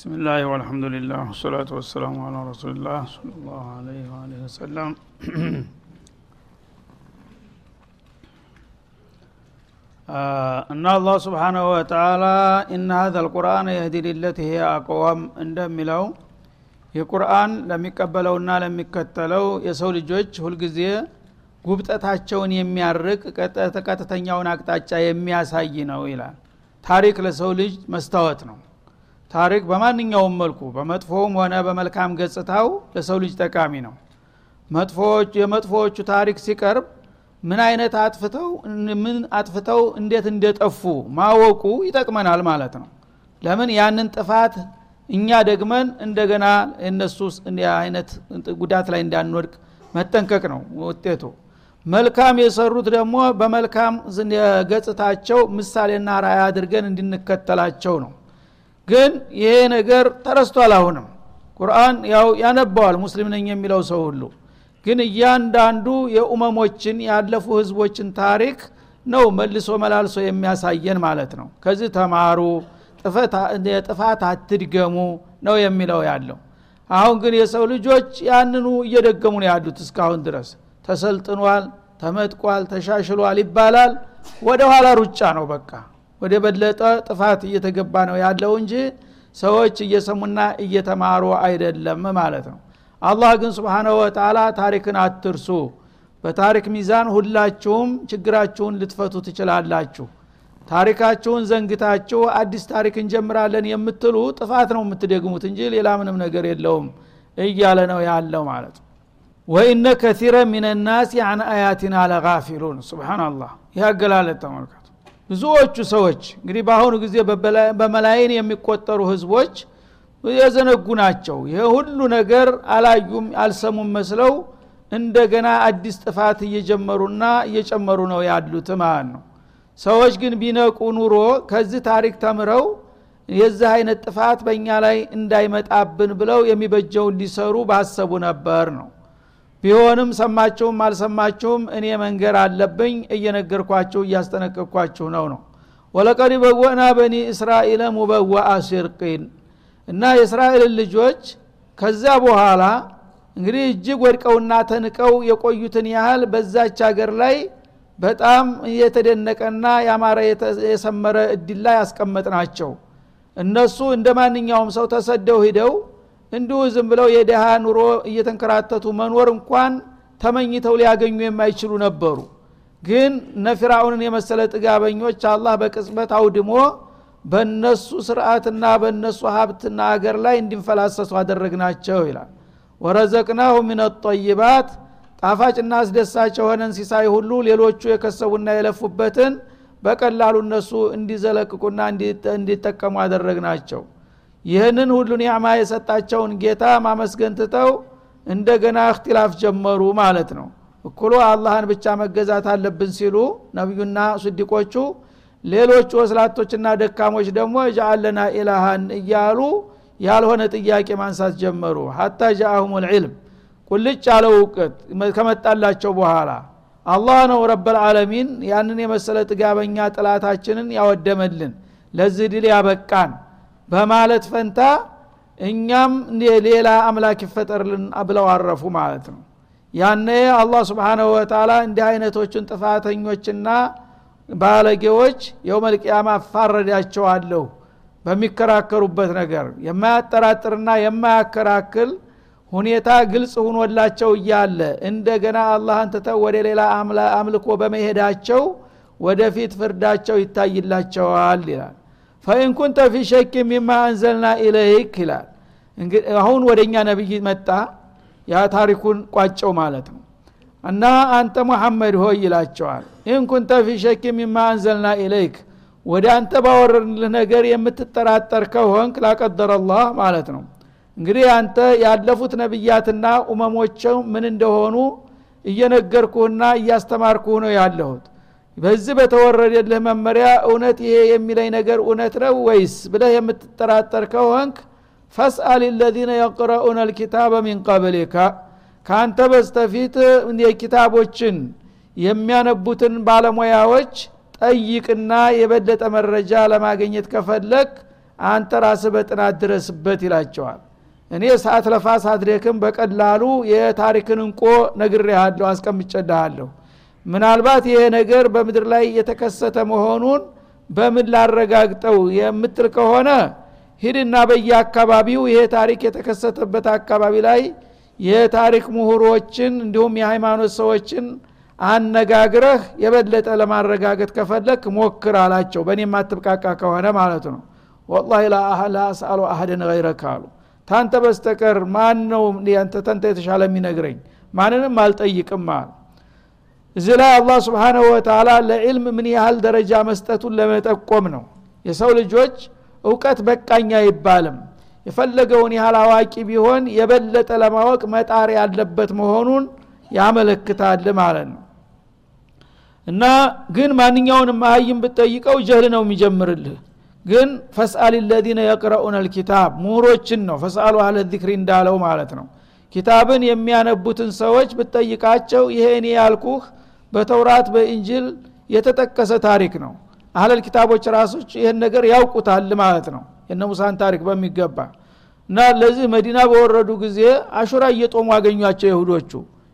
ብስሚላህ ወልሐምዱሊላህ ወሰላቱ ወሰላሙ አላ ረሱሊላህ ሰለላሁ አለይህ ወአለህ ወሰላም እና አላህ ስብሓናሁ ወተላ ኢነ ሀዘ ልቁርአን የህዲ ሊለቲ ሂየ አቅዋም እንደሚለው ይህ ቁርአን ለሚቀበለውና ለሚከተለው የሰው ልጆች ሁልጊዜ ጉብጠታቸውን የሚያርቅ ቀጥተኛውን አቅጣጫ የሚያሳይ ነው ይላል ታሪክ ለሰው ልጅ መስታወት ነው ታሪክ በማንኛውም መልኩ በመጥፎውም ሆነ በመልካም ገጽታው ለሰው ልጅ ጠቃሚ ነው። የመጥፎዎቹ ታሪክ ሲቀርብ ምን አይነት አጥፍተው ምን አጥፍተው እንዴት እንደጠፉ ማወቁ ይጠቅመናል ማለት ነው። ለምን ያንን ጥፋት እኛ ደግመን እንደገና እነሱ አይነት ጉዳት ላይ እንዳንወድቅ መጠንቀቅ ነው ውጤቱ። መልካም የሰሩት ደግሞ በመልካም ገጽታቸው ምሳሌና ራያ አድርገን እንድንከተላቸው ነው ግን ይሄ ነገር ተረስቷል አሁንም። ቁርአን ያው ያነባዋል ሙስሊም ነኝ የሚለው ሰው ሁሉ። ግን እያንዳንዱ የኡመሞችን ያለፉ ህዝቦችን ታሪክ ነው መልሶ መላልሶ የሚያሳየን ማለት ነው። ከዚህ ተማሩ ጥፋት አትድገሙ ነው የሚለው ያለው። አሁን ግን የሰው ልጆች ያንኑ እየደገሙ ነው ያሉት እስካሁን ድረስ። ተሰልጥኗል ተመጥቋል ተሻሽሏል ይባላል። ወደ ኋላ ሩጫ ነው በቃ ወደ በለጠ ጥፋት እየተገባ ነው ያለው እንጂ ሰዎች እየሰሙና እየተማሩ አይደለም ማለት ነው። አላህ ግን ስብሓናሁ ወተላ ታሪክን አትርሱ። በታሪክ ሚዛን ሁላችሁም ችግራችሁን ልትፈቱ ትችላላችሁ። ታሪካችሁን ዘንግታችሁ አዲስ ታሪክ እንጀምራለን የምትሉ ጥፋት ነው የምትደግሙት እንጂ ሌላ ምንም ነገር የለውም እያለ ነው ያለው ማለት ነው። ወኢነ ከሲረ ምን ናስ አን አያቲና ለጋፊሉን። ስብናላህ ይህ አገላለት ተመልከቱ ብዙዎቹ ሰዎች እንግዲህ በአሁኑ ጊዜ በመላይን የሚቆጠሩ ህዝቦች የዘነጉ ናቸው። ይሄ ሁሉ ነገር አላዩም አልሰሙም መስለው እንደገና አዲስ ጥፋት እየጀመሩና እየጨመሩ ነው ያሉት ማለት ነው። ሰዎች ግን ቢነቁ ኑሮ ከዚህ ታሪክ ተምረው የዚህ አይነት ጥፋት በእኛ ላይ እንዳይመጣብን ብለው የሚበጀውን ሊሰሩ ባሰቡ ነበር ነው ቢሆንም ሰማችሁም አልሰማችሁም እኔ መንገር አለብኝ እየነገርኳችሁ እያስጠነቀቅኳችሁ ነው ነው። ወለቀድ በወእና በኒ እስራኤል ሙበወአ ሲርቂን እና የእስራኤልን ልጆች ከዛ በኋላ እንግዲህ እጅግ ወድቀውና ተንቀው የቆዩትን ያህል በዛች ሀገር ላይ በጣም የተደነቀና ያማረ የሰመረ እድል ላይ ያስቀመጥ ናቸው እነሱ እንደ ማንኛውም ሰው ተሰደው ሂደው እንዲሁ ዝም ብለው የድሃ ኑሮ እየተንከራተቱ መኖር እንኳን ተመኝተው ሊያገኙ የማይችሉ ነበሩ። ግን ነፊራውንን የመሰለ ጥጋበኞች አላህ በቅጽበት አውድሞ በእነሱ ስርዓትና በእነሱ ሀብትና አገር ላይ እንዲንፈላሰሱ አደረግናቸው ይላል። ወረዘቅናሁ ምን ጠይባት ጣፋጭና አስደሳች የሆነን ሲሳይ ሁሉ ሌሎቹ የከሰቡና የለፉበትን በቀላሉ እነሱ እንዲዘለቅቁና እንዲጠቀሙ አደረግናቸው ይህንን ሁሉ ኒዕማ የሰጣቸውን ጌታ ማመስገን ትተው እንደገና እክትላፍ ጀመሩ ማለት ነው። እኩሉ አላህን ብቻ መገዛት አለብን ሲሉ ነቢዩና ስዲቆቹ ሌሎቹ ወስላቶችና ደካሞች ደግሞ ጃአለና ኢላሃን እያሉ ያልሆነ ጥያቄ ማንሳት ጀመሩ። ሀታ ጃአሁም ልዕልም ቁልጭ ያለው እውቀት ከመጣላቸው በኋላ አላህ ነው ረበልዓለሚን ያንን የመሰለ ጥጋበኛ ጥላታችንን ያወደመልን ለዚህ ድል ያበቃን በማለት ፈንታ እኛም ሌላ አምላክ ይፈጠርልን ብለው አረፉ ማለት ነው። ያነ አላህ ስብሓናሁ ወተላ እንዲህ አይነቶችን ጥፋተኞችና ባለጌዎች የውመልቅያማ አፋረዳቸዋለሁ በሚከራከሩበት ነገር የማያጠራጥርና የማያከራክል ሁኔታ ግልጽ ሁኖላቸው እያለ እንደገና አላህን ትተው ወደ ሌላ አምልኮ በመሄዳቸው ወደፊት ፍርዳቸው ይታይላቸዋል ይላል فإن كنت في شك مما أنزلنا إليك ይላል። አሁን ወደ እኛ ነቢይ መጣ። ያ ታሪኩን ቋጨው ማለት ነው። እና አንተ ሙሐመድ ሆይ ይላቸዋል። إن في شك مما أنزلنا إليك ወደ አንተ ባወረድንልህ ነገር የምትጠራጠር ከሆንክ ላቀደረ ማለት ነው። እንግዲህ አንተ ያለፉት ነቢያትና ኡመሞቸው ምን እንደሆኑ እየነገርኩህና እያስተማርኩህ ነው ያለሁት በዚህ በተወረደልህ መመሪያ እውነት ይሄ የሚለኝ ነገር እውነት ነው ወይስ ብለህ የምትጠራጠር ከሆንክ ፈስአል ለዚነ የቅረኡነ ልኪታበ ሚን ከአንተ በስተፊት የኪታቦችን የሚያነቡትን ባለሙያዎች ጠይቅና የበለጠ መረጃ ለማግኘት ከፈለግ አንተ ራስ በጥናት ድረስበት ይላቸዋል። እኔ ሰዓት ለፋ ሳትደክም በቀላሉ የታሪክን እንቆ ነግሬሃለሁ አስቀምጨልሃለሁ ምናልባት ይሄ ነገር በምድር ላይ የተከሰተ መሆኑን በምን ላረጋግጠው የምትል ከሆነ ሂድና በየአካባቢው ይሄ ታሪክ የተከሰተበት አካባቢ ላይ የታሪክ ምሁሮችን እንዲሁም የሃይማኖት ሰዎችን አነጋግረህ የበለጠ ለማረጋገጥ ከፈለክ ሞክር አላቸው። በእኔ የማትብቃቃ ከሆነ ማለት ነው። ወላ ላ አስአሉ አህደን ገይረክ አሉ። ታንተ በስተቀር ማን ነው ተንተ የተሻለ የሚነግረኝ? ማንንም አልጠይቅም አሉ እዚህ ላይ አላህ ስብሓንሁ ወተላ ለዕልም ምን ያህል ደረጃ መስጠቱን ለመጠቆም ነው። የሰው ልጆች እውቀት በቃኝ አይባልም። የፈለገውን ያህል አዋቂ ቢሆን የበለጠ ለማወቅ መጣር ያለበት መሆኑን ያመለክታል ማለት ነው። እና ግን ማንኛውንም መሀይም ብትጠይቀው ጀህል ነው የሚጀምርልህ። ግን ፈስአል ለዚነ የቅረኡን ልኪታብ ምሁሮችን ነው ፈስአሉ አህለ ዚክሪ እንዳለው ማለት ነው። ኪታብን የሚያነቡትን ሰዎች ብትጠይቃቸው ይሄ እኔ ያልኩህ በተውራት በኢንጅል የተጠቀሰ ታሪክ ነው። አህለል ኪታቦች ራሶች ይህን ነገር ያውቁታል ማለት ነው። የነ ሙሳን ታሪክ በሚገባ እና ለዚህ መዲና በወረዱ ጊዜ አሹራ እየጦሙ አገኟቸው ይሁዶቹ።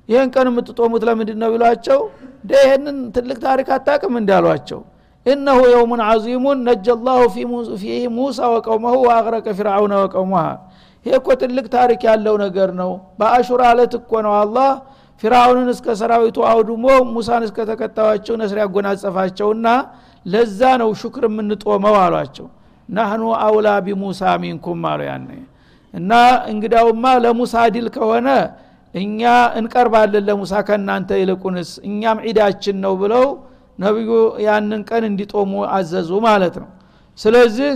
ይህን ቀን የምትጦሙት ለምንድን ነው ቢሏቸው ደ ይህንን ትልቅ ታሪክ አታቅም እንዳሏቸው። እነሁ የውሙን አዚሙን ነጀ ላሁ ፊህ ሙሳ ወቀውመሁ ወአቅረቀ ፊርአውነ ወቀውመሃ። ይሄ እኮ ትልቅ ታሪክ ያለው ነገር ነው። በአሹራ አለት እኮ ነው አላህ ፊርአውንን እስከ ሰራዊቱ አውድሞ ሙሳን እስከ ተከታዮቸው ነስር ያጎናጸፋቸውና ለዛ ነው ሹክር የምንጦመው አሏቸው። ናህኑ አውላ ቢሙሳ ሚንኩም አሉ ያነ እና እንግዳውማ ለሙሳ ድል ከሆነ እኛ እንቀርባለን ለሙሳ ከእናንተ ይልቁንስ እኛም ዒዳችን ነው ብለው ነቢዩ ያንን ቀን እንዲጦሙ አዘዙ ማለት ነው። ስለዚህ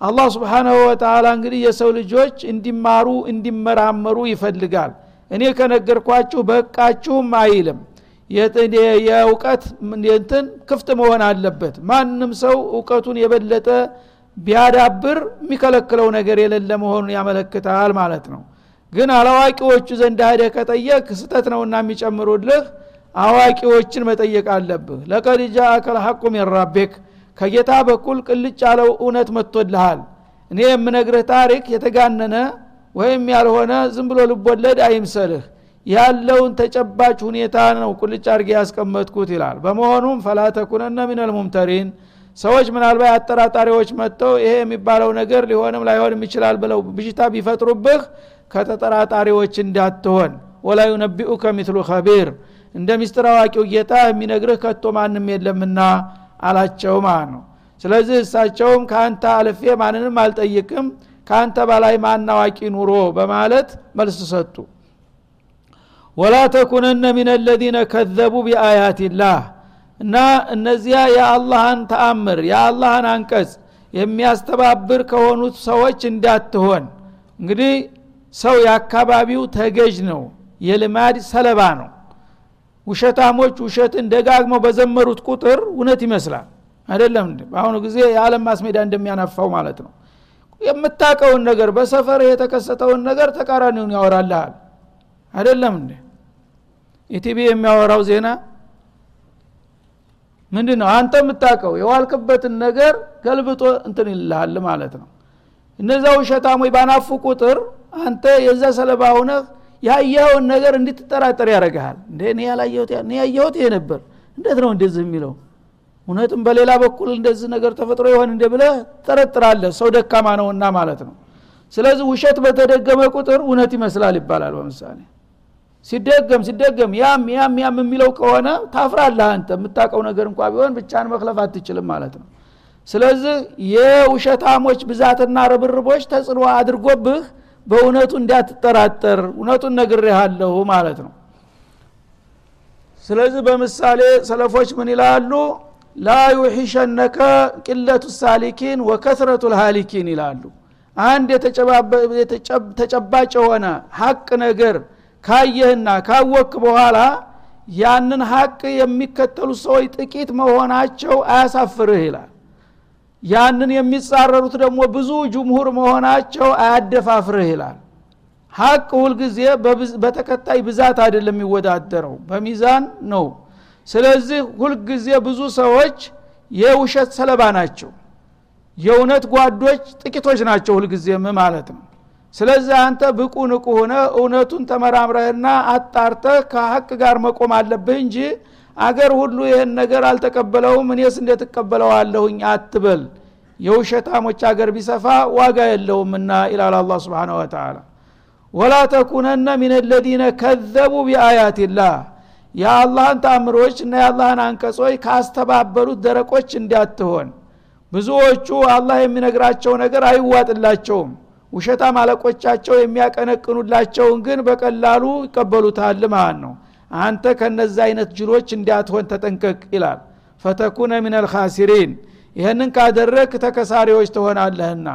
አላህ ስብሓናሁ ወተላ እንግዲህ የሰው ልጆች እንዲማሩ እንዲመራመሩ ይፈልጋል እኔ ከነገርኳችሁ በቃችሁም አይልም። የእውቀት እንትን ክፍት መሆን አለበት። ማንም ሰው እውቀቱን የበለጠ ቢያዳብር የሚከለክለው ነገር የሌለ መሆኑን ያመለክታል ማለት ነው። ግን አላዋቂዎቹ ዘንድ ሄደ ከጠየቅ ስተት ነውና የሚጨምሩልህ አዋቂዎችን መጠየቅ አለብህ። ለቀድ ጃአከል ሐቁ ሚን ራቤክ ከጌታ በኩል ቅልጭ ያለው እውነት መጥቶልሃል። እኔ የምነግርህ ታሪክ የተጋነነ ወይም ያልሆነ ዝም ብሎ ልቦለድ አይምሰልህ። ያለውን ተጨባጭ ሁኔታ ነው ቁልጭ አድርጌ ያስቀመጥኩት ይላል። በመሆኑም ፈላተኩነነ ሚነል ሙምተሪን ሰዎች ምናልባት አጠራጣሪዎች መጥተው ይሄ የሚባለው ነገር ሊሆንም ላይሆንም ይችላል ብለው ብሽታ ቢፈጥሩብህ ከተጠራጣሪዎች እንዳትሆን። ወላ ዩነቢኡከ ሚትሉ ከቢር እንደ ሚስጥር አዋቂው ጌታ የሚነግርህ ከቶ ማንም የለምና አላቸው ማለት ነው። ስለዚህ እሳቸውም ከአንተ አልፌ ማንንም አልጠይቅም ከአንተ በላይ ማን አዋቂ ኑሮ በማለት መልስ ሰጡ። ወላ ተኩነነ ሚን ለዚነ ከዘቡ ቢአያትላህ እና እነዚያ የአላህን ተአምር የአላህን አንቀጽ የሚያስተባብር ከሆኑት ሰዎች እንዳትሆን። እንግዲህ ሰው የአካባቢው ተገዥ ነው የልማድ ሰለባ ነው። ውሸታሞች ውሸትን ደጋግመው በዘመሩት ቁጥር እውነት ይመስላል። አይደለም በአሁኑ ጊዜ የዓለም ማስሜዳ እንደሚያነፋው ማለት ነው የምታቀውን ነገር በሰፈር የተከሰተውን ነገር ተቃራኒውን ያወራልሃል። አይደለም እንዴ? ኢቲቪ የሚያወራው ዜና ምንድ ነው አንተ የምታቀው የዋልክበትን ነገር ገልብጦ እንትን ይልሃል ማለት ነው። እነዛ ውሸታሞች ባናፉ ቁጥር አንተ የዛ ሰለባ ሁነህ ያየኸውን ነገር እንድትጠራጠር ያደረግሃል እኔ ያላየሁት ያየሁት ይሄ ነበር። እንዴት ነው እንደዚህ የሚለው እውነትም በሌላ በኩል እንደዚህ ነገር ተፈጥሮ ይሆን እንደ ብለህ ጠረጥራለህ ሰው ደካማ ነውና ማለት ነው። ስለዚህ ውሸት በተደገመ ቁጥር እውነት ይመስላል ይባላል በምሳሌ። ሲደገም ሲደገም ያም ያም ያም የሚለው ከሆነ ታፍራለህ አንተ። የምታውቀው ነገር እንኳ ቢሆን ብቻን መክለፍ አትችልም ማለት ነው። ስለዚህ የውሸታሞች ብዛትና ርብርቦች ተጽዕኖ አድርጎብህ በእውነቱ እንዳትጠራጠር እውነቱን ነግሬሃለሁ ማለት ነው። ስለዚህ በምሳሌ ሰለፎች ምን ይላሉ ላ ዩሒሸነከ ቅለቱ ሳሊኪን ወከስረቱ ልሃሊኪን ይላሉ። አንድ ተጨባጭ የሆነ ሀቅ ነገር ካየህና ካወክ በኋላ ያንን ሀቅ የሚከተሉ ሰዎች ጥቂት መሆናቸው አያሳፍርህ ይላል። ያንን የሚጻረሩት ደግሞ ብዙ ጅምሁር መሆናቸው አያደፋፍርህ ይላል። ሀቅ ሁልጊዜ በተከታይ ብዛት አይደለም የሚወዳደረው በሚዛን ነው ስለዚህ ሁልጊዜ ብዙ ሰዎች የውሸት ሰለባ ናቸው። የእውነት ጓዶች ጥቂቶች ናቸው ሁልጊዜም ማለት ነው። ስለዚህ አንተ ብቁ ንቁ ሆነ እውነቱን ተመራምረህና አጣርተህ ከሀቅ ጋር መቆም አለብህ እንጂ አገር ሁሉ ይህን ነገር አልተቀበለውም እኔስ እንዴት እቀበለዋለሁኝ አትበል። የውሸታሞች አገር ቢሰፋ ዋጋ የለውምና ይላል አላ ስብን ወተላ ወላ ተኩነነ ሚን ለዚነ ከዘቡ ቢአያትላህ የአላህን ታምሮች እና የአላህን አንቀጾች ካስተባበሉት ደረቆች እንዲያትሆን ብዙዎቹ አላህ የሚነግራቸው ነገር አይዋጥላቸውም። ውሸታም አለቆቻቸው የሚያቀነቅኑላቸውን ግን በቀላሉ ይቀበሉታል ማለት ነው። አንተ ከነዚ አይነት ጅሎች እንዲያትሆን ተጠንቀቅ ይላል። ፈተኩነ ምን አልካሲሪን ይህንን ካደረግ ተከሳሪዎች ትሆናለህና።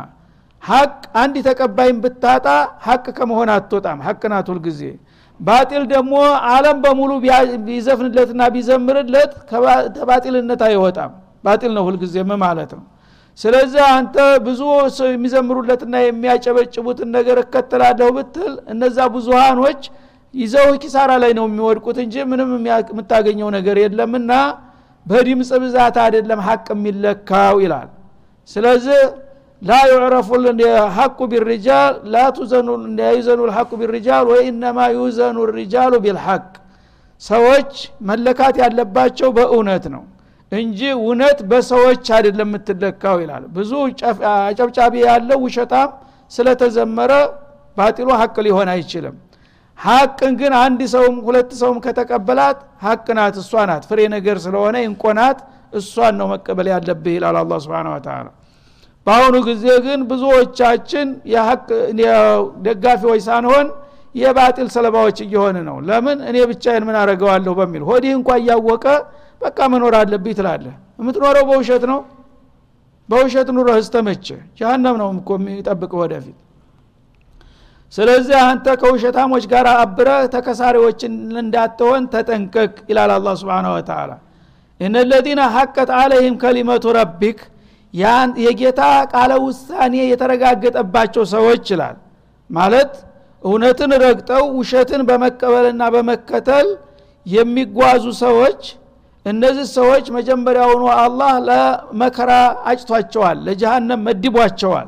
ሀቅ አንድ ተቀባይን ብታጣ ሀቅ ከመሆን አትወጣም። ሀቅ ናት ሁልጊዜ ባጢል ደግሞ አለም በሙሉ ቢዘፍንለትና ቢዘምርለት ከባጢልነት አይወጣም። ባጢል ነው ሁልጊዜም ማለት ነው። ስለዚህ አንተ ብዙ የሚዘምሩለትና የሚያጨበጭቡትን ነገር እከተላለሁ ብትል እነዛ ብዙሃኖች ይዘው ኪሳራ ላይ ነው የሚወድቁት እንጂ ምንም የምታገኘው ነገር የለምና በድምፅ ብዛት አይደለም ሀቅ የሚለካው ይላል። ስለዚህ لا يعرف الحق بالرجال لا يوزن الحق بالرجال وإنما يوزن الرجال بالحق ሰዎች መለካት ያለባቸው በእውነት ነው እንጂ እውነት በሰዎች አይደለም የምትለካው ይላል። ብዙ አጨብጫቢ ያለው ውሸታም ስለተዘመረ ባጢሉ ሀቅ ሊሆን አይችልም። ሀቅን ግን አንድ ሰውም ሁለት ሰውም ከተቀበላት ሀቅ ናት እሷ ናት። ፍሬ ነገር ስለሆነ እንቆናት እሷን ነው መቀበል ያለብህ ይላል አላ ስብን ተላ በአሁኑ ጊዜ ግን ብዙዎቻችን የሀቅ ደጋፊዎች ሳንሆን የባጢል ሰለባዎች እየሆን ነው። ለምን? እኔ ብቻዬን ምን አረገዋለሁ በሚል ሆዲህ እንኳ እያወቀ በቃ መኖር አለብኝ ትላለህ። የምትኖረው በውሸት ነው? በውሸት ኑሮ ህስተመቸ ጀሃነም ነው እኮ የሚጠብቅ ወደፊት። ስለዚህ አንተ ከውሸታሞች ጋር አብረ ተከሳሪዎችን እንዳትሆን ተጠንቀቅ ይላል አላ ስብን ወተላ እነ ለዚነ ሐቀት አለህም ከሊመቱ ረቢክ የጌታ ቃለ ውሳኔ የተረጋገጠባቸው ሰዎች ይላል። ማለት እውነትን ረግጠው ውሸትን በመቀበልና በመከተል የሚጓዙ ሰዎች እነዚህ ሰዎች መጀመሪያውኑ አላህ ለመከራ አጭቷቸዋል ለጀሃነም መድቧቸዋል።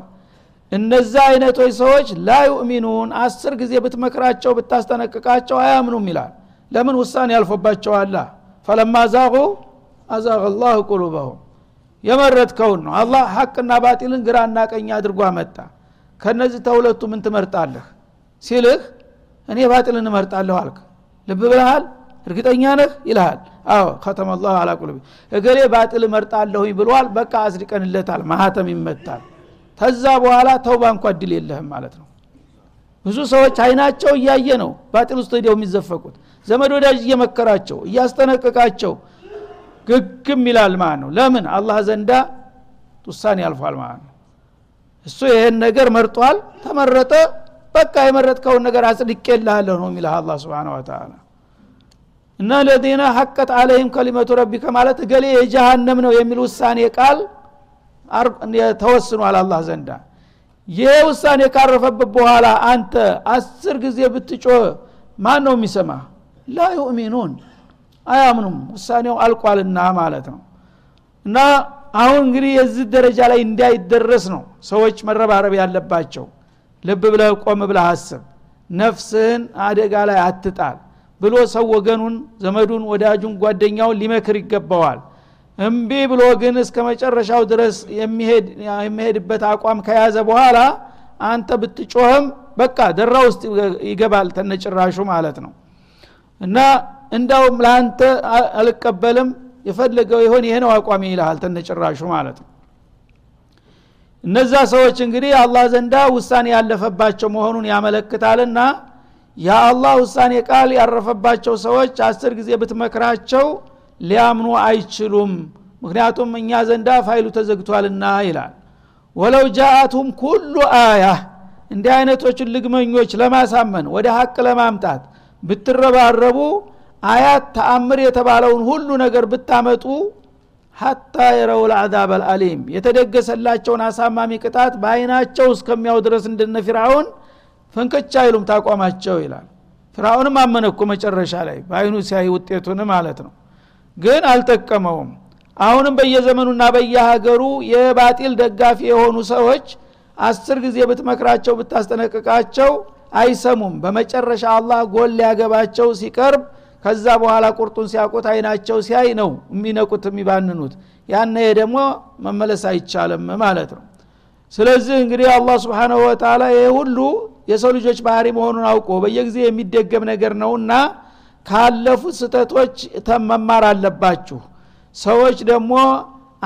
እነዛ አይነቶች ሰዎች ላ ዩእሚኑን አስር ጊዜ ብትመክራቸው ብታስጠነቅቃቸው አያምኑም ይላል። ለምን? ውሳኔ ያልፎባቸዋላ ፈለማ ዛቁ አዛቅ ላሁ ቁሉበሁም የመረጥከውን ነው። አላህ ሐቅና ባጢልን ግራና ቀኝ አድርጎ አመጣ። ከነዚህ ተሁለቱ ምን ትመርጣለህ? ሲልህ እኔ ባጢልን እመርጣለሁ አልክ። ልብ ብልሃል እርግጠኛ ነህ? ይልሃል። አዎ ከተመ ላሁ አላ ቁሉቢ እገሌ ባጢል እመርጣለሁኝ ብሏል በቃ አስድቀንለታል ማህተም ይመታል። ተዛ በኋላ ተውባ እንኳ እድል የለህም ማለት ነው። ብዙ ሰዎች አይናቸው እያየ ነው ባጢል ውስጥ ሄደው የሚዘፈቁት። ዘመድ ወዳጅ እየመከራቸው እያስጠነቀቃቸው ግግም ይላል ማለት ነው። ለምን? አላህ ዘንዳ ውሳኔ ያልፏል ማለት ነው። እሱ ይህን ነገር መርጧል ተመረጠ በቃ የመረጥከውን ነገር አጽድቄልሃለሁ ነው የሚልህ አላ ስብን ወተላ እና ለዚነ ሐቀት አለህም ከሊመቱ ረቢከ ማለት እገሌ የጀሃነም ነው የሚል ውሳኔ ቃል ተወስኗል አላህ ዘንዳ። ይህ ውሳኔ ካረፈበት በኋላ አንተ አስር ጊዜ ብትጮህ ማን ነው የሚሰማ ላ ዩእሚኑን አያምኑም። ውሳኔው አልቋልና ማለት ነው። እና አሁን እንግዲህ የዚህ ደረጃ ላይ እንዳይደረስ ነው ሰዎች መረባረብ ያለባቸው። ልብ ብለህ ቆም ብለህ አስብ። ነፍስህን አደጋ ላይ አትጣል ብሎ ሰው ወገኑን ዘመዱን ወዳጁን ጓደኛውን ሊመክር ይገባዋል። እምቢ ብሎ ግን እስከ መጨረሻው ድረስ የሚሄድበት አቋም ከያዘ በኋላ አንተ ብትጮህም በቃ ደራ ውስጥ ይገባል ተነጭራሹ ማለት ነው። እና እንዳውም ለአንተ አልቀበልም የፈለገው ይሆን ይሄ ነው አቋሚ ይልሃል ተነጭራሹ ማለት ነው። እነዛ ሰዎች እንግዲህ አላህ ዘንዳ ውሳኔ ያለፈባቸው መሆኑን ያመለክታልና የአላህ ውሳኔ ቃል ያረፈባቸው ሰዎች አስር ጊዜ ብትመክራቸው ሊያምኑ አይችሉም። ምክንያቱም እኛ ዘንዳ ፋይሉ ተዘግቷልና ይላል። ወለው ጃአቱም ኩሉ አያ እንዲህ አይነቶችን ልግመኞች ለማሳመን ወደ ሀቅ ለማምጣት ብትረባረቡ አያት ተአምር የተባለውን ሁሉ ነገር ብታመጡ ሀታ የረው ልአዛብ አልአሊም። የተደገሰላቸውን አሳማሚ ቅጣት በአይናቸው እስከሚያው ድረስ እንደነ ፊርአውን ፍንክቻ አይሉም ታቋማቸው ይላል። ፊርአውንም አመነ እኮ መጨረሻ ላይ በአይኑ ሲያይ ውጤቱን ማለት ነው። ግን አልጠቀመውም። አሁንም በየዘመኑና በየሀገሩ የባጢል ደጋፊ የሆኑ ሰዎች አስር ጊዜ ብትመክራቸው ብታስጠነቅቃቸው አይሰሙም። በመጨረሻ አላህ ጎል ሊያገባቸው ሲቀርብ ከዛ በኋላ ቁርጡን ሲያውቁት አይናቸው ሲያይ ነው የሚነቁት የሚባንኑት። ያነ ደግሞ መመለስ አይቻልም ማለት ነው። ስለዚህ እንግዲህ አላህ ስብሓናሁ ወተላ ይህ ሁሉ የሰው ልጆች ባህሪ መሆኑን አውቆ በየጊዜ የሚደገም ነገር ነውና ካለፉት ስተቶች መማር አለባችሁ። ሰዎች ደግሞ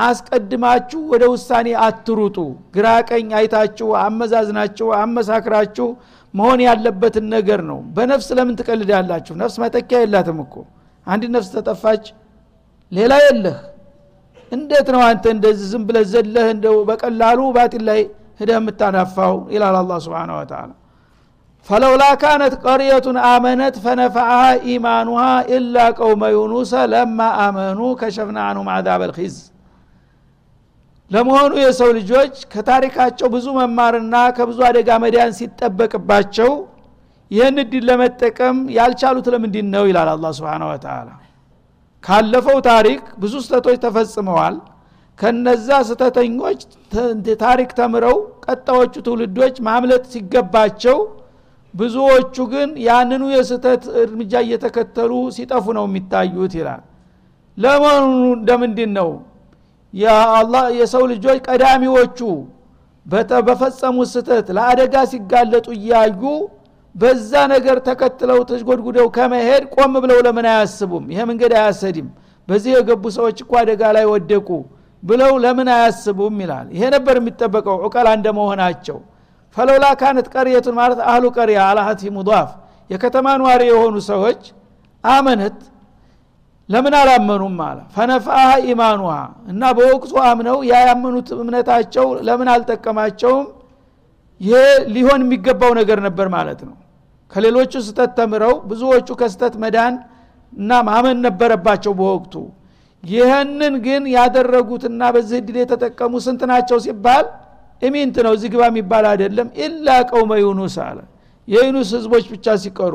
አስቀድማችሁ ወደ ውሳኔ አትሩጡ። ግራ ቀኝ አይታችሁ አመዛዝናችሁ አመሳክራችሁ መሆን ያለበትን ነገር ነው። በነፍስ ለምን ትቀልዳላችሁ? ነፍስ መጠኪያ የላትም እኮ። አንድ ነፍስ ተጠፋች ሌላ የለህ። እንዴት ነው አንተ እንደዚህ ዝም ብለህ ዘለህ እንደው በቀላሉ ባጢል ላይ ሂደህ የምታናፋው? ይላል አላ ስብን ወተላ ፈለውላ ካነት ቀርየቱን አመነት ፈነፈዐሃ ኢማኑሃ ኢላ ቀውመ ዩኑሰ ለማ አመኑ ከሸፍና አንሁም አዛብ ልኪዝ ለመሆኑ የሰው ልጆች ከታሪካቸው ብዙ መማርና ከብዙ አደጋ መዳን ሲጠበቅባቸው ይህን እድል ለመጠቀም ያልቻሉት ለምንድን ነው ይላል አላ ስብን ወተላ ካለፈው ታሪክ ብዙ ስተቶች ተፈጽመዋል። ከነዛ ስተተኞች ታሪክ ተምረው ቀጣዎቹ ትውልዶች ማምለጥ ሲገባቸው ብዙዎቹ ግን ያንኑ የስተት እርምጃ እየተከተሉ ሲጠፉ ነው የሚታዩት ይላል። ለመሆኑ እንደምንድን ነው የሰው ልጆች ቀዳሚዎቹ በፈጸሙት ስተት ለአደጋ ሲጋለጡ እያዩ በዛ ነገር ተከትለው ተጎድጉደው ከመሄድ ቆም ብለው ለምን አያስቡም? ይሄ መንገድ አያሰድም። በዚህ የገቡ ሰዎች እኮ አደጋ ላይ ወደቁ ብለው ለምን አያስቡም ይላል። ይሄ ነበር የሚጠበቀው ዑቀላ እንደመሆናቸው። ፈለውላ ካነት ቀርየቱን ማለት አህሉ ቀርያ አላሀቲ ሙዳፍ የከተማ ኗሪ የሆኑ ሰዎች አመነት ለምን አላመኑም አለ። ፈነፋሃ ኢማኑሃ እና በወቅቱ አምነው ያ ያመኑት እምነታቸው ለምን አልጠቀማቸውም? ይሄ ሊሆን የሚገባው ነገር ነበር ማለት ነው። ከሌሎቹ ስተት ተምረው ብዙዎቹ ከስተት መዳን እና ማመን ነበረባቸው በወቅቱ። ይህንን ግን ያደረጉትና በዚህ እድል የተጠቀሙ ስንት ናቸው ሲባል ኢምንት ነው እዚህ ግባ የሚባል አይደለም። إلا قوم يونس አለ። የዩኑስ ህዝቦች ብቻ ሲቀሩ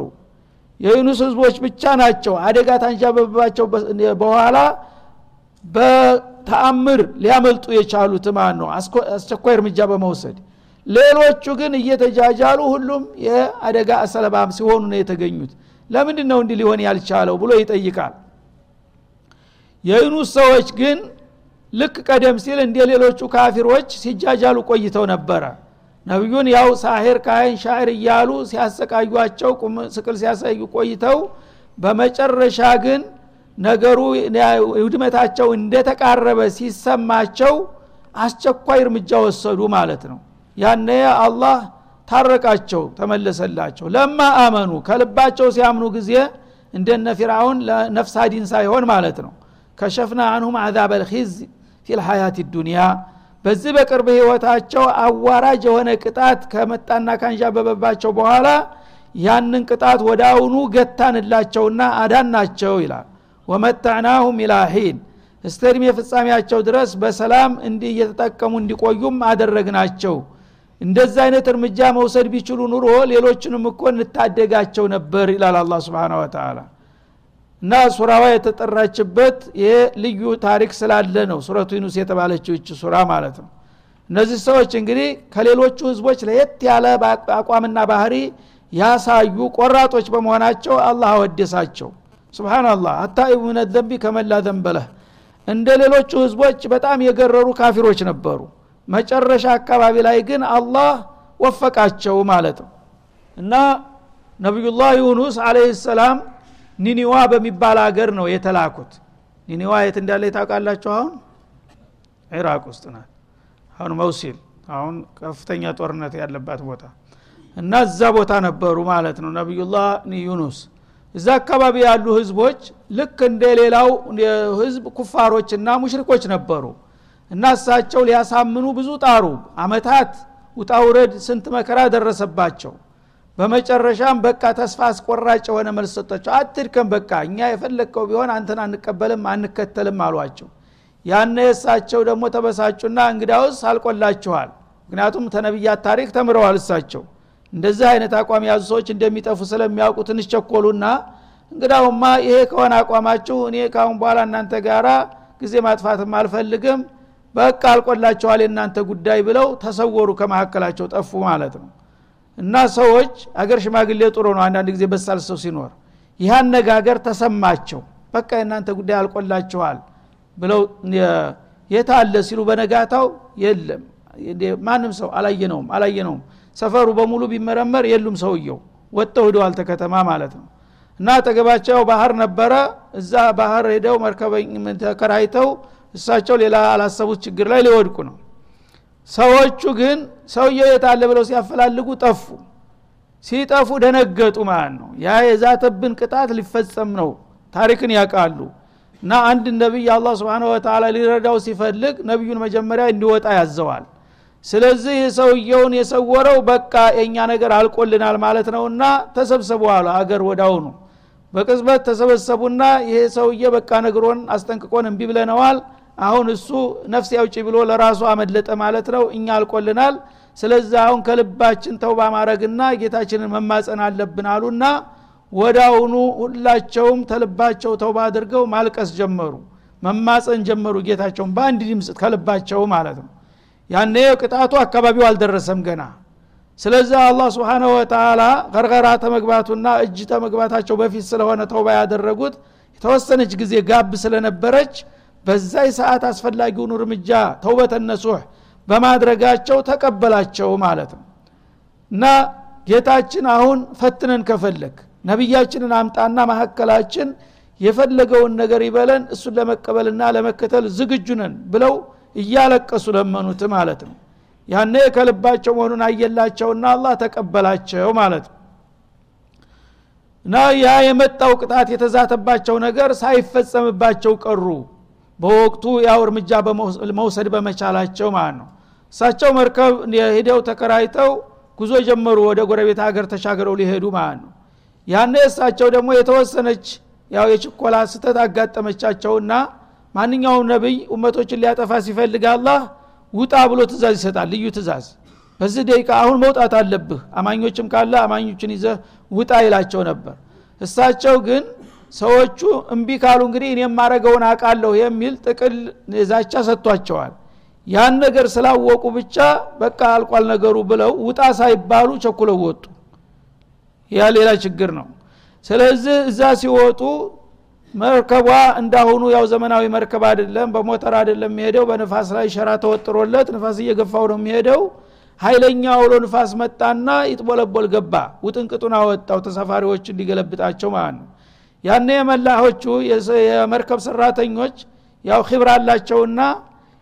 የዩኑስ ህዝቦች ብቻ ናቸው። አደጋ ካንዣበባቸው በኋላ በተአምር ሊያመልጡ የቻሉት ማን ነው አስቸኳይ እርምጃ በመውሰድ። ሌሎቹ ግን እየተጃጃሉ ሁሉም የአደጋ ሰለባም ሲሆኑ ነው የተገኙት። ለምንድ ነው እንዲህ ሊሆን ያልቻለው ብሎ ይጠይቃል። የዩኑስ ሰዎች ግን ልክ ቀደም ሲል እንደ ሌሎቹ ካፊሮች ሲጃጃሉ ቆይተው ነበረ ነቢዩን ያው ሳሄር ካህን ሻዕር እያሉ ሲያሰቃዩቸው ስቅል ሲያሳዩ ቆይተው በመጨረሻ ግን ነገሩ ውድመታቸው እንደተቃረበ ሲሰማቸው አስቸኳይ እርምጃ ወሰዱ ማለት ነው። ያነ አላህ ታረቃቸው ተመለሰላቸው። ለማ አመኑ ከልባቸው ሲያምኑ ጊዜ እንደነ ፊርአውን ለነፍስ አዲን ሳይሆን ማለት ነው። ከሸፍና አንሁም አዛብ አልኺዝ ፊልሐያት ዱንያ በዚህ በቅርብ ህይወታቸው አዋራጅ የሆነ ቅጣት ከመጣና ካንዣበበባቸው በኋላ ያንን ቅጣት ወደ አሁኑ ገታንላቸውና አዳናቸው ይላል። ወመታዕናሁም ኢላሂን እስተ እድሜ ፍጻሜያቸው ድረስ በሰላም እንዲህ እየተጠቀሙ እንዲቆዩም አደረግናቸው። እንደዚህ አይነት እርምጃ መውሰድ ቢችሉ ኑሮ ሌሎችንም እኮ እንታደጋቸው ነበር ይላል አላ ስብን ወተላ እና ሱራዋ የተጠራችበት ይሄ ልዩ ታሪክ ስላለ ነው ሱረቱ ዩኑስ የተባለችው ሱራ ማለት ነው። እነዚህ ሰዎች እንግዲህ ከሌሎቹ ህዝቦች ለየት ያለ አቋምና ባህሪ ያሳዩ ቆራጦች በመሆናቸው አላህ አወደሳቸው። ስብናላህ አታኢቡ ምን ዘንቢ ከመላ ዘንበለህ። እንደ ሌሎቹ ህዝቦች በጣም የገረሩ ካፊሮች ነበሩ። መጨረሻ አካባቢ ላይ ግን አላህ ወፈቃቸው ማለት ነው። እና ነቢዩላህ ዩኑስ عليه السلام ኒኒዋ በሚባል አገር ነው የተላኩት። ኒኒዋ የት እንዳለ ታውቃላችሁ? አሁን ኢራቅ ውስጥ ናት። አሁን መውሲል አሁን ከፍተኛ ጦርነት ያለባት ቦታ እና እዛ ቦታ ነበሩ ማለት ነው ነቢዩላህ ዩኑስ። እዛ አካባቢ ያሉ ህዝቦች ልክ እንደ ሌላው ህዝብ ኩፋሮችና ሙሽሪኮች ነበሩ እና እሳቸው ሊያሳምኑ ብዙ ጣሩ። አመታት ውጣውረድ ስንት መከራ ደረሰባቸው በመጨረሻም በቃ ተስፋ አስቆራጭ የሆነ መልስ ሰጣቸው አትድከም በቃ እኛ የፈለግከው ቢሆን አንተን አንቀበልም አንከተልም አሏቸው። ያነ የእሳቸው ደግሞ ተበሳጩና እንግዳውስ አልቆላችኋል። ምክንያቱም ተነቢያት ታሪክ ተምረዋል እሳቸው። እንደዚህ አይነት አቋም የያዙ ሰዎች እንደሚጠፉ ስለሚያውቁ ትንሽ ቸኮሉና እንግዳውማ ይሄ ከሆነ አቋማችሁ እኔ ካሁን በኋላ እናንተ ጋራ ጊዜ ማጥፋትም አልፈልግም በቃ አልቆላቸዋል የእናንተ ጉዳይ ብለው ተሰወሩ ከመካከላቸው ጠፉ ማለት ነው እና ሰዎች አገር ሽማግሌ ጥሩ ነው። አንዳንድ ጊዜ በሳል ሰው ሲኖር ይህ አነጋገር ተሰማቸው። በቃ የእናንተ ጉዳይ አልቆላችኋል ብለው የት አለ ሲሉ በነጋታው የለም። ማንም ሰው አላየነውም አላየነውም። ሰፈሩ በሙሉ ቢመረመር የሉም ሰውየው። ወጥተው ሂደዋል ተከተማ ማለት ነው። እና አጠገባቸው ባህር ነበረ። እዛ ባህር ሄደው መርከበኝ ተከራይተው እሳቸው ሌላ አላሰቡት ችግር ላይ ሊወድቁ ነው ሰዎቹ ግን ሰውየው የታለ ብለው ሲያፈላልጉ ጠፉ። ሲጠፉ ደነገጡ ማለት ነው። ያ የዛተብን ቅጣት ሊፈጸም ነው። ታሪክን ያውቃሉ። እና አንድ ነቢይ አላ ስብን ወተላ ሊረዳው ሲፈልግ ነቢዩን መጀመሪያ እንዲወጣ ያዘዋል። ስለዚህ ሰውየውን የሰወረው በቃ የእኛ ነገር አልቆልናል ማለት ነውና ተሰብሰቡ አሉ አገር ወዳውኑ። በቅጽበት ተሰበሰቡና ይሄ ሰውዬ በቃ ነግሮን አስጠንቅቆን እምቢ ብለነዋል አሁን እሱ ነፍስ ያውጪ ብሎ ለራሱ አመለጠ ማለት ነው። እኛ አልቆልናል። ስለዚህ አሁን ከልባችን ተውባ ማድረግና ጌታችንን መማፀን አለብን አሉና ወዳውኑ ሁላቸውም ተልባቸው ተውባ አድርገው ማልቀስ ጀመሩ። መማፀን ጀመሩ ጌታቸውን በአንድ ድምፅ ከልባቸው ማለት ነው። ያኔ ቅጣቱ አካባቢው አልደረሰም ገና። ስለዚህ አላህ ስብሓንሁ ወተላ ገርገራ ተመግባቱና እጅ ተመግባታቸው በፊት ስለሆነ ተውባ ያደረጉት የተወሰነች ጊዜ ጋብ ስለነበረች በዛይ ሰዓት አስፈላጊውን እርምጃ ተውበተ ነሱህ በማድረጋቸው ተቀበላቸው ማለት ነው። እና ጌታችን አሁን ፈትነን ከፈለግ ነቢያችንን አምጣና ማካከላችን የፈለገውን ነገር ይበለን እሱን ለመቀበልና ለመከተል ዝግጁ ነን ብለው እያለቀሱ ለመኑት ማለት ነው። ያነ ከልባቸው መሆኑን አየላቸውና አላህ ተቀበላቸው ማለት ነው። እና ያ የመጣው ቅጣት የተዛተባቸው ነገር ሳይፈጸምባቸው ቀሩ በወቅቱ ያው እርምጃ መውሰድ በመቻላቸው ማለት ነው። እሳቸው መርከብ ሂደው ተከራይተው ጉዞ ጀመሩ ወደ ጎረቤት ሀገር ተሻግረው ሊሄዱ ማለት ነው። ያነ እሳቸው ደግሞ የተወሰነች ያው የችኮላ ስተት አጋጠመቻቸውና ማንኛውም ነቢይ ummቶችን ሊያጠፋ ሲፈልግ አላህ ውጣ ብሎ ትእዛዝ ይሰጣል ልዩ ትእዛዝ። በዚህ ደቂቃ አሁን መውጣት አለብህ አማኞችም ካለ አማኞችን ይዘህ ውጣ ይላቸው ነበር። እሳቸው ግን ሰዎቹ እምቢ ካሉ እንግዲህ እኔ የማረገውን አቃለሁ የሚል ጥቅል ዛቻ ሰጥቷቸዋል። ያን ነገር ስላወቁ ብቻ በቃ አልቋል ነገሩ ብለው ውጣ ሳይባሉ ቸኩለው ወጡ። ያ ሌላ ችግር ነው። ስለዚህ እዛ ሲወጡ መርከቧ እንዳሁኑ ያው ዘመናዊ መርከብ አይደለም በሞተር አይደለም የሚሄደው በንፋስ ላይ ሸራ ተወጥሮለት ንፋስ እየገፋው ነው የሚሄደው። ኃይለኛ አውሎ ንፋስ መጣና ይጥቦለቦል ገባ። ውጥንቅጡን አወጣው ተሳፋሪዎች እንዲገለብጣቸው ማለት ነው ያነ የመላሆቹ የመርከብ ሰራተኞች ያው ክብር አላቸውና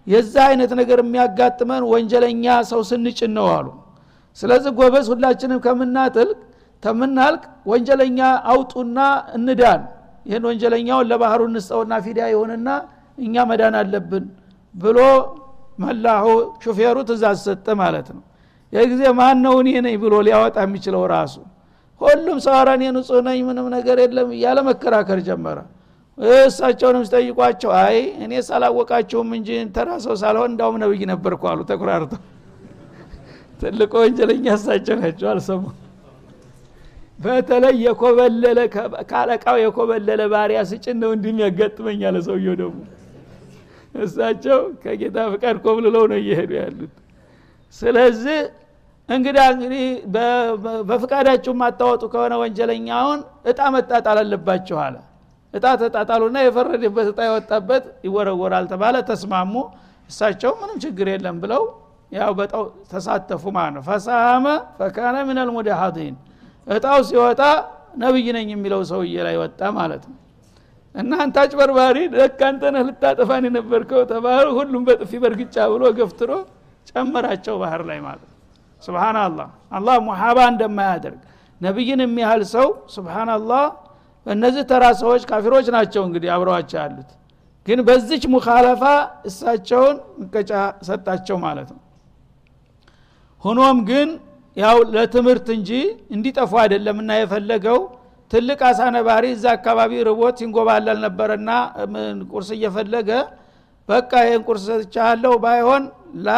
የዛ አይነት ነገር የሚያጋጥመን ወንጀለኛ ሰው ስንጭን ነው አሉ። ስለዚህ ጎበዝ ሁላችንም ከምናጥልቅ ከምናልቅ ወንጀለኛ አውጡና እንዳን። ይህን ወንጀለኛውን ለባህሩ እንስጠውና ፊዳ ይሆንና እኛ መዳን አለብን ብሎ መላሁ ሹፌሩ ትእዛዝ ሰጠ ማለት ነው። የጊዜ ማን ነው እኔ ነኝ ብሎ ሊያወጣ የሚችለው ራሱ ሁሉም ሰው ኧረ እኔ ንጹህ ነኝ ምንም ነገር የለም እያለ መከራከር ጀመረ። እሳቸውንም ሲጠይቋቸው አይ እኔ ሳላወቃችሁም እንጂ ተራ ሰው ሳልሆን እንዳውም ነብይ ነበርኩ አሉ ተኩራርተው። ትልቁ ወንጀለኛ እሳቸው ናቸው አልሰሙ። በተለይ የኮበለለ ካለቃው የኮበለለ ባሪያ ስጭን ነው እንዲህ የሚያጋጥመኝ አለ ሰውየው ደግሞ። እሳቸው ከጌታ ፍቃድ ኮብልለው ነው እየሄዱ ያሉት። ስለዚህ እንግዳ እንግዲህ በፍቃዳችሁ ማታወጡ ከሆነ ወንጀለኛውን እጣ መጣጣል አለባችሁ አለ። እጣ ተጣጣሉና የፈረደበት እጣ የወጣበት ይወረወራል ተባለ። ተስማሙ። እሳቸው ምንም ችግር የለም ብለው ያው በጣው ተሳተፉ ማለት ነው። ፈሳመ ፈካነ ምን አልሙዳሃዲን እጣው ሲወጣ ነብይ ነኝ የሚለው ሰውዬ ላይ ወጣ ማለት ነው። እናንተ አጭበርባሪ ደክ አንተ ልታጠፋን የነበርከው ተባሉ። ሁሉም በጥፊ በርግጫ ብሎ ገፍትሮ ጨመራቸው ባህር ላይ ማለት ነው ስብናላህ አላህ ሙሓባ እንደማያደርግ ነቢይን የሚያህል ሰው ስብናላህ እነዚህ ተራ ሰዎች ካፊሮች ናቸው እንግዲህ አብረዋቸው ያሉት ግን በዚች ሙካለፋ እሳቸውን መቀጫ ሰጣቸው ማለት ነው ሆኖም ግን ያው ለትምህርት እንጂ እንዲጠፉ አይደለም እና የፈለገው ትልቅ አሳ ነባሪ እዛ አካባቢ ርቦት ሲንጎባለል ነበረና ቁርስ እየፈለገ በቃ ይህን ቁርስ ሰጥቻለሁ ባይሆን ላ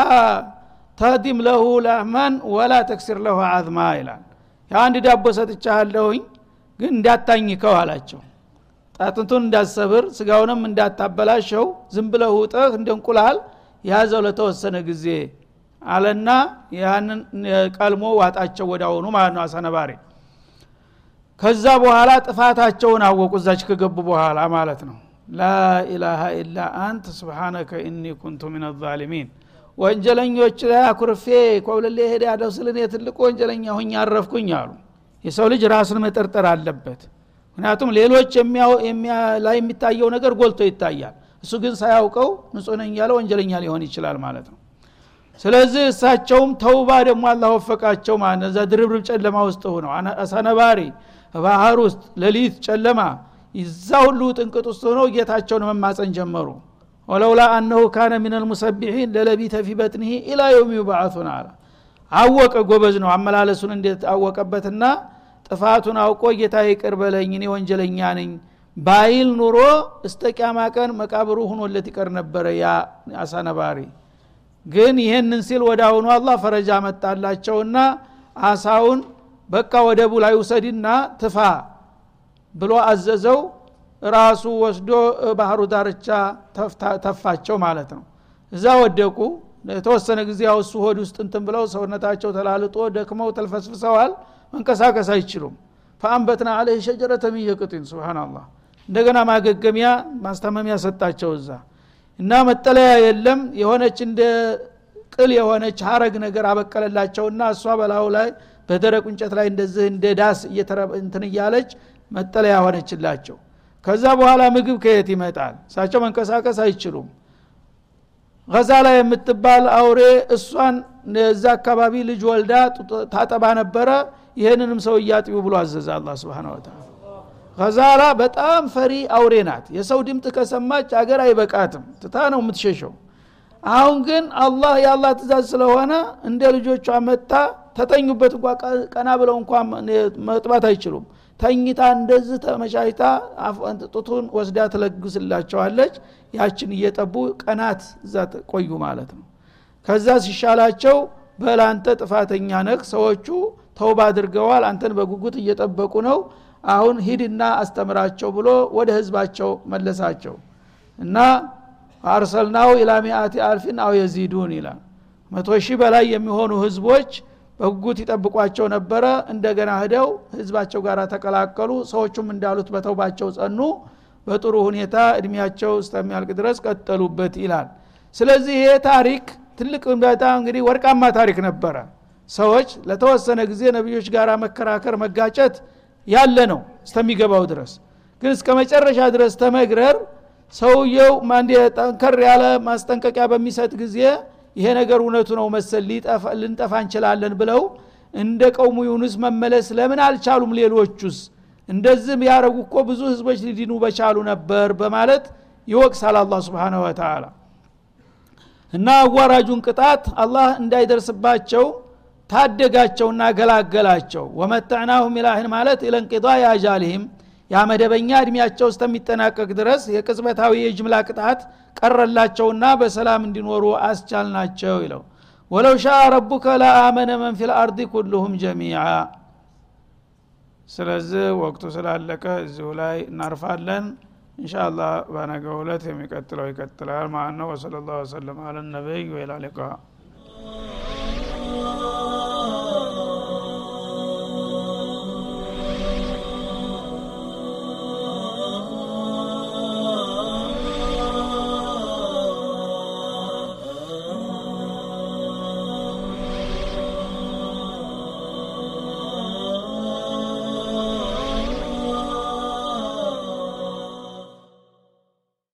ተህዲም ለሁ ለህመን ወላ ተክሲር ለሁ አዝማ ይላል። የአንድ ዳቦ ሰጥቻለሁኝ ግን እንዳታኝከው አላቸው። ጣጥንቱን እንዳትሰብር ስጋውንም እንዳታበላሸው ዝም ብለህ ውጠህ እንደ እንቁላል ያዘው ለተወሰነ ጊዜ አለና ያንን ቀልሞ ዋጣቸው ወዳውኑ ማለት ነው አሰነባሪ ከዛ በኋላ ጥፋታቸውን አወቁ እዛች ከገቡ በኋላ ማለት ነው። ላኢላሃ ኢላ አንት ስብሓነከ ኢኒ ኩንቱ ምን ዛሊሚን ወንጀለኞች ላይ አኩርፌ ኮብልሌ ሄደ ያለው ስል እኔ ወንጀለኛ ሁኝ አረፍኩኝ አሉ። የሰው ልጅ ራሱን መጠርጠር አለበት። ምክንያቱም ሌሎች ላይ የሚታየው ነገር ጎልቶ ይታያል። እሱ ግን ሳያውቀው ንጹህ ነኝ ያለ ወንጀለኛ ሊሆን ይችላል ማለት ነው። ስለዚህ እሳቸውም ተውባ ደግሞ አላህ ወፈቃቸው ማለት እዛ ድርብርብ ጨለማ ውስጥ ሆነው አሳነባሪ ባህር ውስጥ ሌሊት ጨለማ ይዛ ሁሉ ጥንቅጥ ውስጥ ሆነው ጌታቸውን መማፀን ጀመሩ ወለውላ አነሁ ካነ ምን ልሙሰቢሒን ለለቢተ ፊ በጥኒህ ኢላ የውም ዩባዓቱን አላ አወቀ ጎበዝ ነው። አመላለሱን እንዴት አወቀበትና ጥፋቱን አውቆ ጌታ ይቅር በለኝ እኔ ወንጀለኛ ነኝ ባይል ኑሮ እስተ ቂያማ ቀን መቃብሩ ሁኖለት ይቀር ነበረ ያ አሳነባሪ ግን ይህንን ሲል ወደ አሁኑ አላህ ፈረጃ መጣላቸውና አሳውን በቃ ወደቡ ላይ ውሰድና ትፋ ብሎ አዘዘው ራሱ ወስዶ ባህሩ ዳርቻ ተፋቸው ማለት ነው። እዛ ወደቁ። የተወሰነ ጊዜ እሱ ሆድ ውስጥ እንትን ብለው ሰውነታቸው ተላልጦ ደክመው ተልፈስፍሰዋል። መንቀሳቀስ አይችሉም። ፈአንበትና አለህ ሸጀረተ ሚየቅጢን ስብናላህ እንደገና ማገገሚያ ማስታመሚያ ሰጣቸው እዛ። እና መጠለያ የለም። የሆነች እንደ ቅል የሆነች ሀረግ ነገር አበቀለላቸውና እሷ በላዩ ላይ በደረቅ እንጨት ላይ እንደዚህ እንደ ዳስ እንትን እያለች መጠለያ ሆነችላቸው ከዛ በኋላ ምግብ ከየት ይመጣል? እሳቸው መንቀሳቀስ አይችሉም። ገዛላ የምትባል አውሬ እሷን እዛ አካባቢ ልጅ ወልዳ ታጠባ ነበረ። ይህንንም ሰው እያጥቢ ብሎ አዘዘ አላ ስብን ወተላ በጣም ፈሪ አውሬ ናት። የሰው ድምጥ ከሰማች አገር አይበቃትም። ትታ ነው የምትሸሸው። አሁን ግን አላህ የአላህ ትእዛዝ ስለሆነ እንደ ልጆቿ መታ ተተኙበት እንኳ ቀና ብለው እንኳ መጥባት አይችሉም ተኝታ እንደዚህ ተመቻችታ ጡቱን ወስዳ ትለግስላቸዋለች። ያችን እየጠቡ ቀናት እዛ ቆዩ ማለት ነው። ከዛ ሲሻላቸው በላንተ ጥፋተኛ ነህ ሰዎቹ ተውባ አድርገዋል አንተን በጉጉት እየጠበቁ ነው አሁን ሂድና አስተምራቸው ብሎ ወደ ህዝባቸው መለሳቸው። እና አርሰልናው ኢላ አልፊን አው የዚዱን ይላል። መቶ ሺህ በላይ የሚሆኑ ህዝቦች በጉጉት ይጠብቋቸው ነበረ። እንደገና ህደው ህዝባቸው ጋር ተቀላቀሉ። ሰዎቹም እንዳሉት በተውባቸው ጸኑ። በጥሩ ሁኔታ እድሜያቸው እስከሚያልቅ ድረስ ቀጠሉበት ይላል። ስለዚህ ይሄ ታሪክ ትልቅ በጣም እንግዲህ ወርቃማ ታሪክ ነበረ። ሰዎች ለተወሰነ ጊዜ ነቢዮች ጋር መከራከር መጋጨት ያለ ነው እስከሚገባው ድረስ። ግን እስከ መጨረሻ ድረስ ተመግረር ሰውየው ጠንከር ያለ ማስጠንቀቂያ በሚሰጥ ጊዜ ይሄ ነገር እውነቱ ነው መሰል ልንጠፋ እንችላለን ብለው እንደ ቀውሙ ዩኑስ መመለስ ለምን አልቻሉም ሌሎቹስ? እንደዚህም ያደረጉ እኮ ብዙ ህዝቦች ሊድኑ በቻሉ ነበር በማለት ይወቅሳል አላ ስብን ወተላ እና አዋራጁን ቅጣት አላህ እንዳይደርስባቸው ታደጋቸውና ገላገላቸው። ወመታዕናሁም ኢላህን ማለት ኢለንቅዳ ያጃልህም ያ መደበኛ እድሜያቸው እስከሚጠናቀቅ ድረስ የቅጽበታዊ የጅምላ ቅጣት ቀረላቸውና በሰላም እንዲኖሩ አስቻልናቸው ይለው። ወለው ሻ ረቡከ ለአመነ መን ፊ ልአርድ ኩልሁም ጀሚዓ። ስለዚህ ወቅቱ ስላለቀ እዚሁ ላይ እናርፋለን። እንሻአላህ በነገ ሁለት የሚቀጥለው ይቀጥላል ማለት ነው። ወሰለ ላሁ ወሰለም አለ ነቢይ ሊቃ